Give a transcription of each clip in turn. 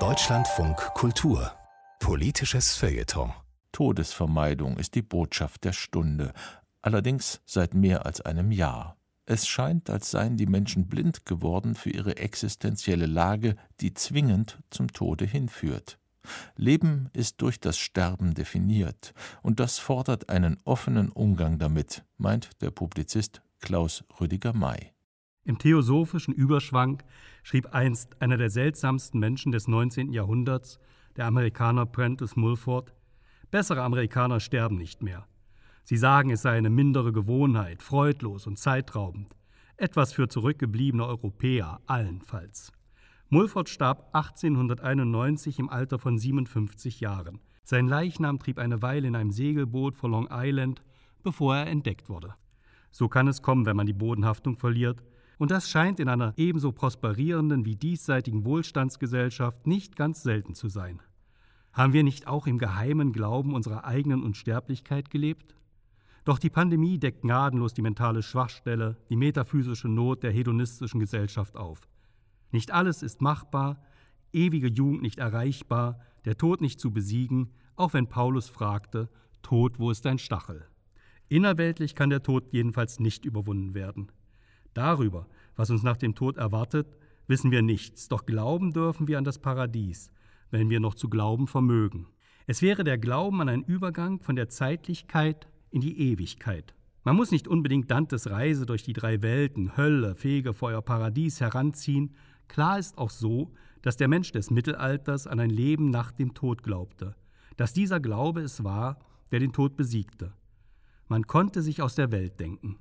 Deutschlandfunk Kultur Politisches Feuilleton Todesvermeidung ist die Botschaft der Stunde, allerdings seit mehr als einem Jahr. Es scheint, als seien die Menschen blind geworden für ihre existenzielle Lage, die zwingend zum Tode hinführt. Leben ist durch das Sterben definiert, und das fordert einen offenen Umgang damit, meint der Publizist Klaus Rüdiger May. Im theosophischen Überschwang schrieb einst einer der seltsamsten Menschen des 19. Jahrhunderts, der Amerikaner Prentice Mulford, bessere Amerikaner sterben nicht mehr. Sie sagen, es sei eine mindere Gewohnheit, freudlos und zeitraubend. Etwas für zurückgebliebene Europäer allenfalls. Mulford starb 1891 im Alter von 57 Jahren. Sein Leichnam trieb eine Weile in einem Segelboot vor Long Island, bevor er entdeckt wurde. So kann es kommen, wenn man die Bodenhaftung verliert, und das scheint in einer ebenso prosperierenden wie diesseitigen Wohlstandsgesellschaft nicht ganz selten zu sein. Haben wir nicht auch im geheimen Glauben unserer eigenen Unsterblichkeit gelebt? Doch die Pandemie deckt gnadenlos die mentale Schwachstelle, die metaphysische Not der hedonistischen Gesellschaft auf. Nicht alles ist machbar, ewige Jugend nicht erreichbar, der Tod nicht zu besiegen, auch wenn Paulus fragte, Tod, wo ist dein Stachel? Innerweltlich kann der Tod jedenfalls nicht überwunden werden. Darüber, was uns nach dem Tod erwartet, wissen wir nichts, doch glauben dürfen wir an das Paradies, wenn wir noch zu glauben vermögen. Es wäre der Glauben an einen Übergang von der Zeitlichkeit in die Ewigkeit. Man muss nicht unbedingt Dantes Reise durch die drei Welten, Hölle, Fegefeuer, Paradies heranziehen. Klar ist auch so, dass der Mensch des Mittelalters an ein Leben nach dem Tod glaubte, dass dieser Glaube es war, der den Tod besiegte. Man konnte sich aus der Welt denken.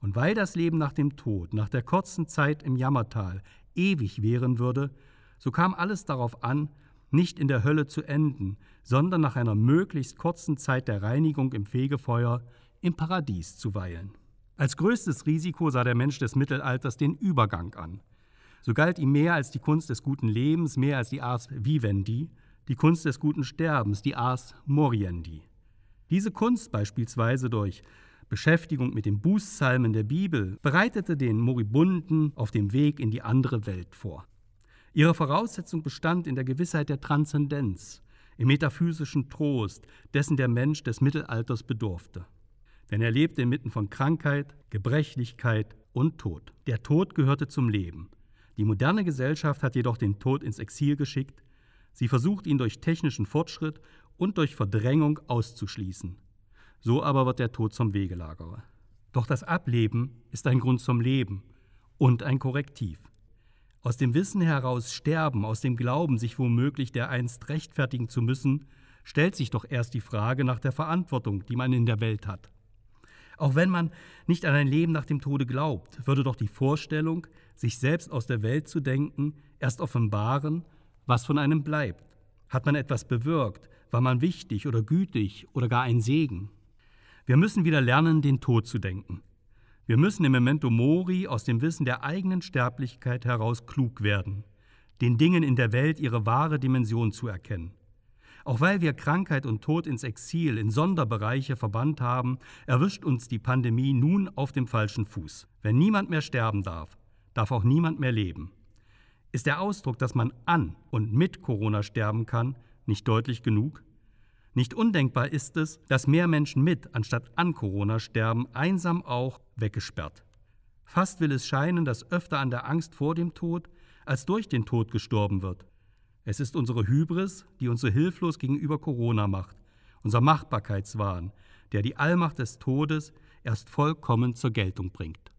Und weil das Leben nach dem Tod, nach der kurzen Zeit im Jammertal, ewig währen würde, so kam alles darauf an, nicht in der Hölle zu enden, sondern nach einer möglichst kurzen Zeit der Reinigung im Fegefeuer im Paradies zu weilen. Als größtes Risiko sah der Mensch des Mittelalters den Übergang an. So galt ihm mehr als die Kunst des guten Lebens, mehr als die Ars Vivendi, die Kunst des guten Sterbens, die Ars Moriendi. Diese Kunst beispielsweise durch Beschäftigung mit den Bußpsalmen der Bibel bereitete den Moribunden auf dem Weg in die andere Welt vor. Ihre Voraussetzung bestand in der Gewissheit der Transzendenz, im metaphysischen Trost, dessen der Mensch des Mittelalters bedurfte. Denn er lebte inmitten von Krankheit, Gebrechlichkeit und Tod. Der Tod gehörte zum Leben. Die moderne Gesellschaft hat jedoch den Tod ins Exil geschickt. Sie versucht ihn durch technischen Fortschritt und durch Verdrängung auszuschließen. So aber wird der Tod zum Wegelagerer. Doch das Ableben ist ein Grund zum Leben und ein Korrektiv. Aus dem Wissen heraus sterben, aus dem Glauben, sich womöglich dereinst rechtfertigen zu müssen, stellt sich doch erst die Frage nach der Verantwortung, die man in der Welt hat. Auch wenn man nicht an ein Leben nach dem Tode glaubt, würde doch die Vorstellung, sich selbst aus der Welt zu denken, erst offenbaren, was von einem bleibt. Hat man etwas bewirkt? War man wichtig oder gütig oder gar ein Segen? Wir müssen wieder lernen, den Tod zu denken. Wir müssen im Memento Mori aus dem Wissen der eigenen Sterblichkeit heraus klug werden, den Dingen in der Welt ihre wahre Dimension zu erkennen. Auch weil wir Krankheit und Tod ins Exil, in Sonderbereiche verbannt haben, erwischt uns die Pandemie nun auf dem falschen Fuß. Wenn niemand mehr sterben darf, darf auch niemand mehr leben. Ist der Ausdruck, dass man an und mit Corona sterben kann, nicht deutlich genug? Nicht undenkbar ist es, dass mehr Menschen mit anstatt an Corona sterben, einsam auch weggesperrt. Fast will es scheinen, dass öfter an der Angst vor dem Tod als durch den Tod gestorben wird. Es ist unsere Hybris, die uns so hilflos gegenüber Corona macht, unser Machbarkeitswahn, der die Allmacht des Todes erst vollkommen zur Geltung bringt.